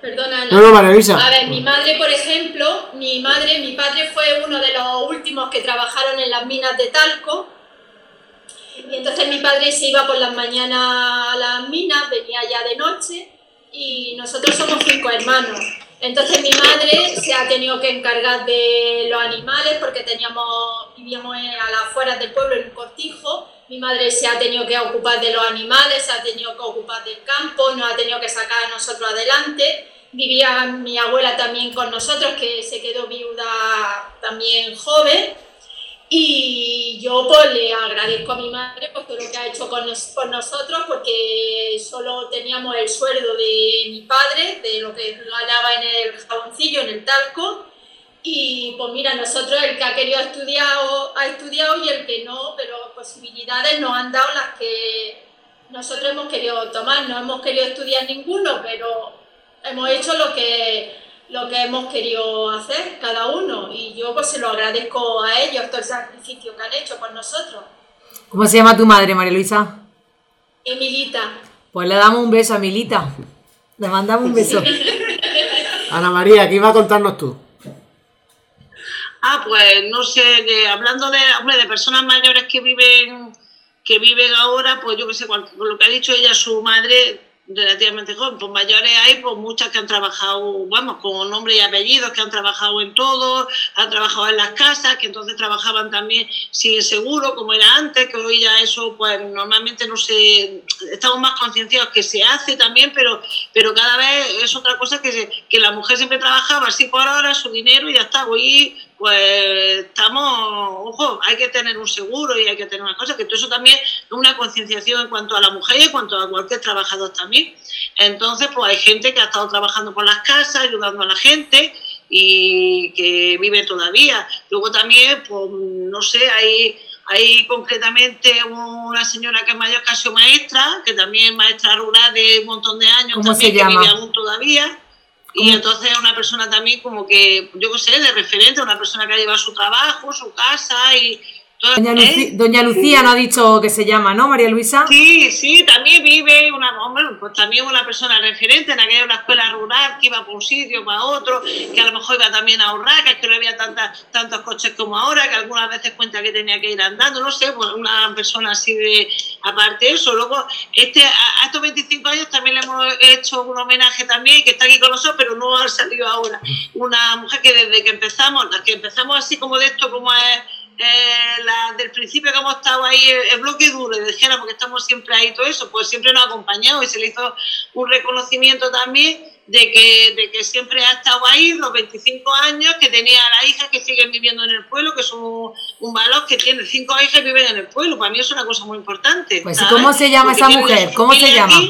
perdona. Ana. No, no. A ver, mi madre, por ejemplo, mi madre, mi padre fue uno de los últimos que trabajaron en las minas de talco. Y entonces mi padre se iba por las mañanas a las minas, venía ya de noche y nosotros somos cinco hermanos. Entonces mi madre se ha tenido que encargar de los animales porque teníamos, vivíamos a las afueras del pueblo en un cortijo. Mi madre se ha tenido que ocupar de los animales, se ha tenido que ocupar del campo, nos ha tenido que sacar a nosotros adelante. Vivía mi abuela también con nosotros, que se quedó viuda también joven. Y yo pues le agradezco a mi madre por todo lo que ha hecho con nos- por nosotros, porque solo teníamos el sueldo de mi padre, de lo que ganaba en el jaboncillo, en el talco. Y pues mira, nosotros el que ha querido estudiar ha estudiado y el que no, pero posibilidades nos han dado las que nosotros hemos querido tomar. No hemos querido estudiar ninguno, pero hemos hecho lo que lo que hemos querido hacer cada uno y yo pues se lo agradezco a ellos todo el sacrificio que han hecho por nosotros. ¿Cómo se llama tu madre, María Luisa? Emilita, Pues le damos un beso a Milita. Le mandamos un beso. Ana María, ¿qué iba a contarnos tú? Ah, pues no sé, de, hablando de, hombre, de personas mayores que viven que viven ahora, pues yo que sé, con lo que ha dicho ella, su madre, relativamente joven, pues mayores hay, pues muchas que han trabajado, vamos, con nombre y apellidos, que han trabajado en todo, han trabajado en las casas, que entonces trabajaban también sin seguro, como era antes, que hoy ya eso, pues normalmente no se, estamos más concienciados que se hace también, pero, pero cada vez es otra cosa que, que la mujer siempre trabajaba así por hora, su dinero y ya está, hoy pues estamos, ojo, hay que tener un seguro y hay que tener una cosa, que todo eso también es una concienciación en cuanto a la mujer y en cuanto a cualquier trabajador también. Entonces, pues hay gente que ha estado trabajando por las casas, ayudando a la gente y que vive todavía. Luego también, pues no sé, hay, hay concretamente una señora que es mayor casi maestra, que también es maestra rural de un montón de años, ¿Cómo también se llama? que vive aún todavía. Y entonces es una persona también como que, yo qué sé, de referente, una persona que ha llevado su trabajo, su casa y... ¿eh? Doña Lucía no ha dicho que se llama, ¿no, María Luisa? Sí, sí, también vive una, hombre, pues también una persona referente en aquella una escuela rural que iba por un sitio, para otro, que a lo mejor iba también a ahorrar, que no había tantas, tantos coches como ahora, que algunas veces cuenta que tenía que ir andando, no sé, pues una persona así de, aparte de eso, luego este, a, estos 25 años también le hemos hecho un homenaje también, que está aquí con nosotros, pero no ha salido ahora, una mujer que desde que empezamos, que empezamos así como de esto, como es eh, la, del principio que hemos estado ahí, el, el bloque duro, y dijera, porque estamos siempre ahí, todo eso, pues siempre nos ha acompañado y se le hizo un reconocimiento también de que, de que siempre ha estado ahí los 25 años, que tenía a las hijas que siguen viviendo en el pueblo, que es un, un valor que tiene cinco hijas que viven en el pueblo. Para mí es una cosa muy importante. Pues, ¿y ¿sabes? cómo se llama Porque esa mujer? ¿Cómo se llama?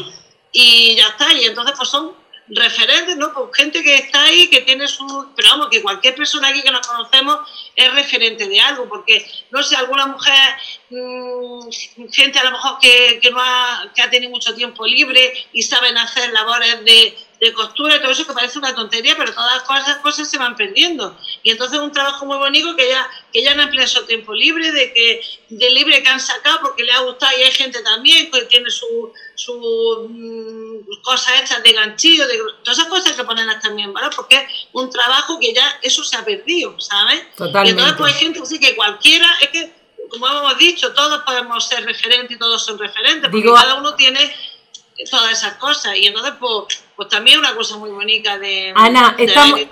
Y ya está, y entonces pues son referentes, ¿no? Pues gente que está ahí, que tiene su... Pero vamos, que cualquier persona aquí que nos conocemos es referente de algo, porque, no sé, alguna mujer, mmm, gente a lo mejor que, que no ha, que ha tenido mucho tiempo libre y saben hacer labores de, de costura y todo eso que parece una tontería, pero todas esas cosas se van perdiendo. Y entonces es un trabajo muy bonito que ya, que ya no emplea su tiempo libre, de que de libre que han sacado porque le ha gustado y hay gente también que tiene su, su mm, cosas hechas de ganchillo, de todas esas cosas que ponerlas también, ¿vale? Porque es un trabajo que ya eso se ha perdido, ¿sabes? Totalmente. Y entonces pues hay gente así que cualquiera, es que como hemos dicho, todos podemos ser referentes y todos son referentes, porque Digo- cada uno tiene todas esas cosas y entonces pues, pues también una cosa muy bonita de Ana, de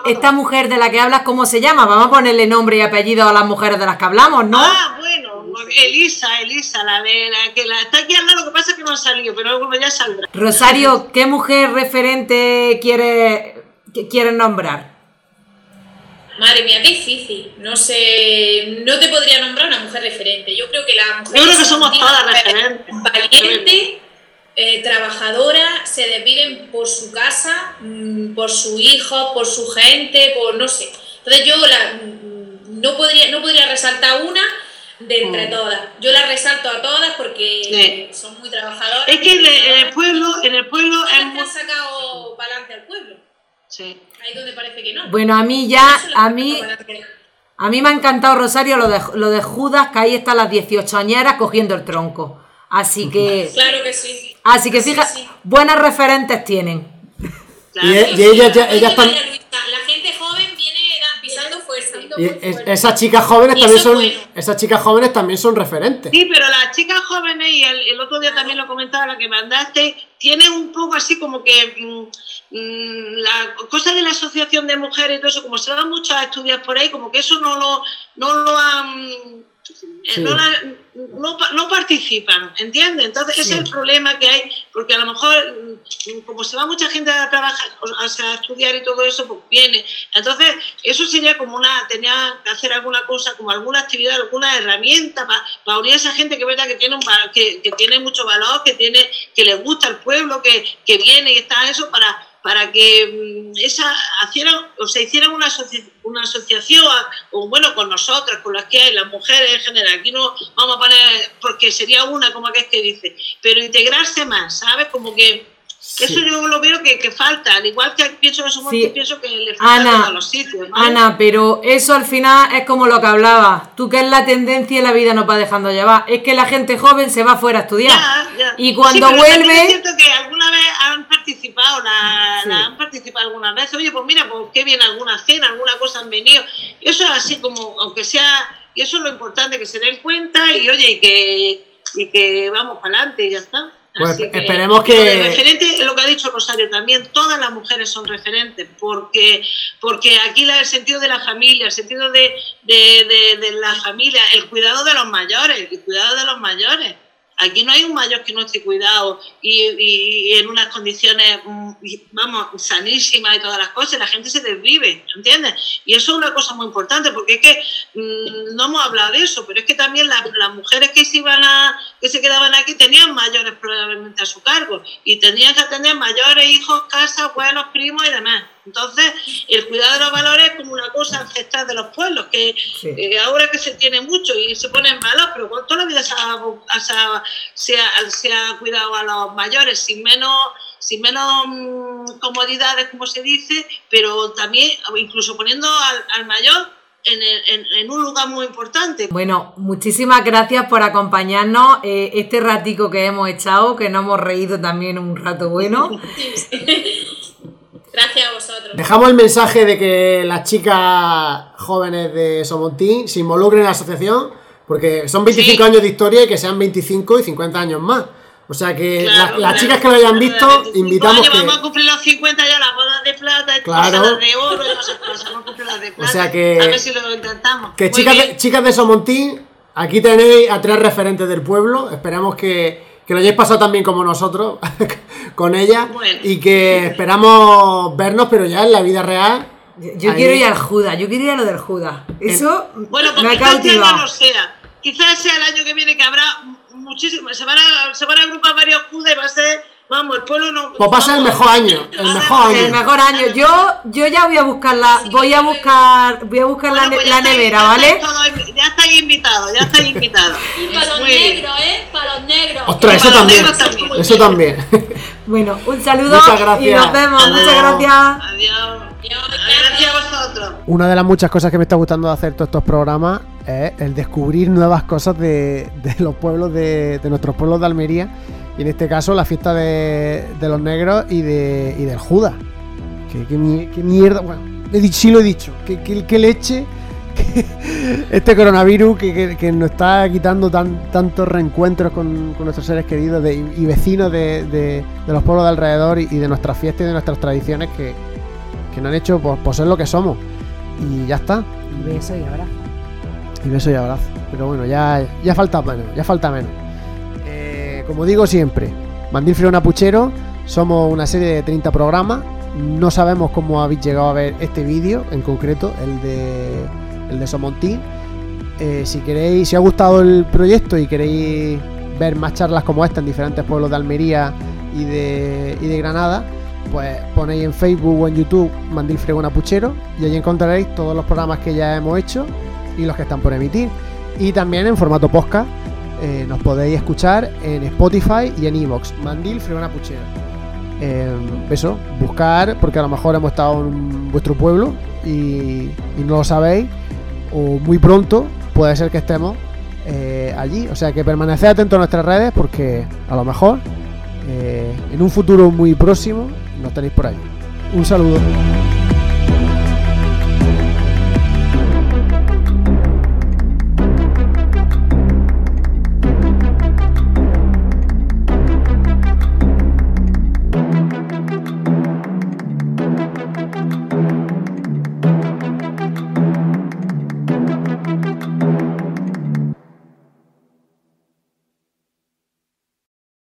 esta, mujer de la que hablas, ¿cómo se llama? Vamos a ponerle nombre y apellido a las mujeres de las que hablamos, ¿no? Ah, bueno, Elisa, Elisa, la de la que la está aquí al lado, lo que pasa es que no ha salido, pero alguno ya saldrá. Rosario, ¿qué mujer referente quiere, que quieres nombrar? Madre mía, qué difícil. No sé, no te podría nombrar una mujer referente. Yo creo que la mujer Yo creo que somos todas referentes. valiente, eh, trabajadora, se desviven por su casa, mm, por su hijo, por su gente, por no sé. Entonces yo la, mm, no podría no podría resaltar una de entre Mm. todas. Yo la resalto a todas porque Sí. son muy trabajadoras. Es que en el, en el trabajadoras. pueblo, en el pueblo muy... han sacado para adelante al pueblo. Sí. Ahí donde parece que no. Bueno, a mí ya, a mí, a mí me ha encantado, Rosario, lo de, lo de Judas, que ahí están las 18 añeras cogiendo el tronco. Así que, Claro que sí. Así que Sí, fija, sí. buenas referentes tienen. Claro. Y, y ellas ya, Oye, ellas están. María Luisa, La gente joven viene da- pisando y es- esas chicas jóvenes Y también son. bueno. Esas chicas jóvenes también son referentes. Sí, pero las chicas jóvenes, y el, el otro día también lo comentaba, la que mandaste, tienen un poco así como que mm, mm, la cosa de la asociación de mujeres y todo eso, como se van mucho a estudiar por ahí, como que eso no lo, no lo han... eh, Sí. No, la- no pa- no participan, ¿entiendes? Entonces ese es el problema que hay, porque a lo mejor mm, como se va mucha gente a trabajar, o sea, a estudiar y todo eso, pues viene. Entonces eso sería como una, tenía que hacer alguna cosa, como alguna actividad, alguna herramienta para unir a esa gente que es verdad que tiene, un, val- que, que tiene mucho valor, que tiene que les gusta el pueblo, que, que viene y está eso para para que mm, esa hicieran, o sea, hicieran una, asoci- una asociación, o bueno, con nosotras, con las que hay, las mujeres en general, aquí no vamos a poner, porque sería una como que es que dice, pero integrarse más, ¿sabes? Como que eso yo lo veo que, que falta, al igual que pienso que somos Sí. pienso que le falta Ana, a los sitios. ¿vale? Ana, pero eso al final es como lo que hablabas. Tú que es la tendencia y la vida nos va dejando llevar. Es que la gente joven se va fuera a estudiar. Ya, ya. Y cuando Sí, vuelve- Es cierto que alguna vez han participado participado, la, Sí. la han participado algunas veces. Oye, pues mira, pues qué bien, alguna cena, alguna cosa han venido. Eso es así como, aunque sea, y eso es lo importante, que se den cuenta y oye, y que, y que vamos para adelante y ya está. Pues esperemos que- referente lo que ha dicho Rosario también, todas las mujeres son referentes, porque, porque aquí la- el sentido de la familia, el sentido de, de, de- de la familia, el cuidado de los mayores, el cuidado de los mayores. Aquí no hay un mayor que no esté cuidado y, en unas condiciones, mm, vamos, sanísimas y todas las cosas, la gente se desvive, ¿entiendes? Y eso es una cosa muy importante, porque es que mm, no hemos hablado de eso, pero es que también la- las mujeres que se iban a, que se quedaban aquí tenían mayores probablemente a su cargo y tenían que atender mayores, hijos, casas, abuelos, primos y demás. Entonces, el cuidado de los valores es como una cosa ancestral de los pueblos, que Sí. eh, ahora que se tiene mucho y se pone en valor, pero con toda la vida se ha, se ha- se ha- se ha cuidado a los mayores sin menos, sin menos mm, comodidades, como se dice, pero también incluso poniendo al, al mayor en, en- en un lugar muy importante. Bueno, muchísimas gracias por acompañarnos eh, este ratico que hemos echado, que nos hemos reído también un rato bueno. Gracias a vosotros. Dejamos el mensaje de que las chicas jóvenes de Somontín se involucren en la asociación, porque son 25 Sí. años de historia y que sean 25 y 50 años más. O sea que Claro, la- las claro. chicas que lo hayan visto, 25 invitamos años, que... Vamos a cumplir los 50 ya, las bodas de plata, Claro. las de oro cosas. Vamos a cumplir las de plata. sea que- A ver si lo intentamos. Que Muy chicas bien. de, chicas de Somontín, aquí tenéis a tres referentes del pueblo. Esperamos que, que lo hayáis pasado también como nosotros con ella. Bueno. Y que esperamos vernos, pero ya en la vida real. Yo, yo Ahí. quiero ir al Judas, yo quiero ir a lo del Judas. Eso Bueno, pues me ha quizás este año no sea. Quizás sea el año que viene que habrá muchísimos. Se van a, se van a agrupar varios judas y va a ser. Vamos, el pueblo no. Pues va a ser el mejor año, el mejor año. El mejor año. Yo, yo ya voy a buscar la, voy a buscar, voy a buscar la, Bueno, ne- pues la nevera, ¿vale? ya estáis invitados, ya estáis invitados. Y para los Muy bien. negros, ¿eh? Para los negros. Ostras, Y eso también. también. Eso también. Bueno, un saludo Muchas y gracias. nos vemos. Hasta Muchas gracias. Adiós. Adiós, Gracias a vosotros. Una de las muchas cosas que me está gustando de hacer todos estos programas es el descubrir nuevas cosas de, de los pueblos de, de nuestros pueblos de Almería. Y en este caso la fiesta de, de los negros y, de, y del Judas. Mi- que mierda. Bueno, sí lo he dicho. Que, que leche. este coronavirus que, que- que nos está quitando tan, tantos reencuentros con, con nuestros seres queridos de- y vecinos de, de- de los pueblos de alrededor y, y de nuestras fiestas y de nuestras tradiciones que, que nos han hecho por, por ser lo que somos. Y ya está. Y beso y abrazo. Y beso y abrazo. Pero bueno, ya, ya falta menos, ya falta menos. Como digo siempre, Mandil Friona Puchero, somos una serie de 30 programas. No sabemos cómo habéis llegado a ver este vídeo en concreto, el de el de Somontín. Eh, si queréis, si os ha gustado el proyecto y queréis ver más charlas como esta en diferentes pueblos de Almería y de, y de Granada, pues ponéis en Facebook o en YouTube Mandil Fregona Puchero y allí encontraréis todos los programas que ya hemos hecho y los que están por emitir. Y también en formato podcast eh, nos podéis escuchar en Spotify y en Evox. Mandil Fregona Puchero. Eh, eso, buscar, porque a lo mejor hemos estado en vuestro pueblo y, y no lo sabéis, o muy pronto puede ser que estemos eh, allí. O sea que permaneced atentos a nuestras redes porque a lo mejor eh, en un futuro muy próximo nos tenéis por ahí. Un saludo.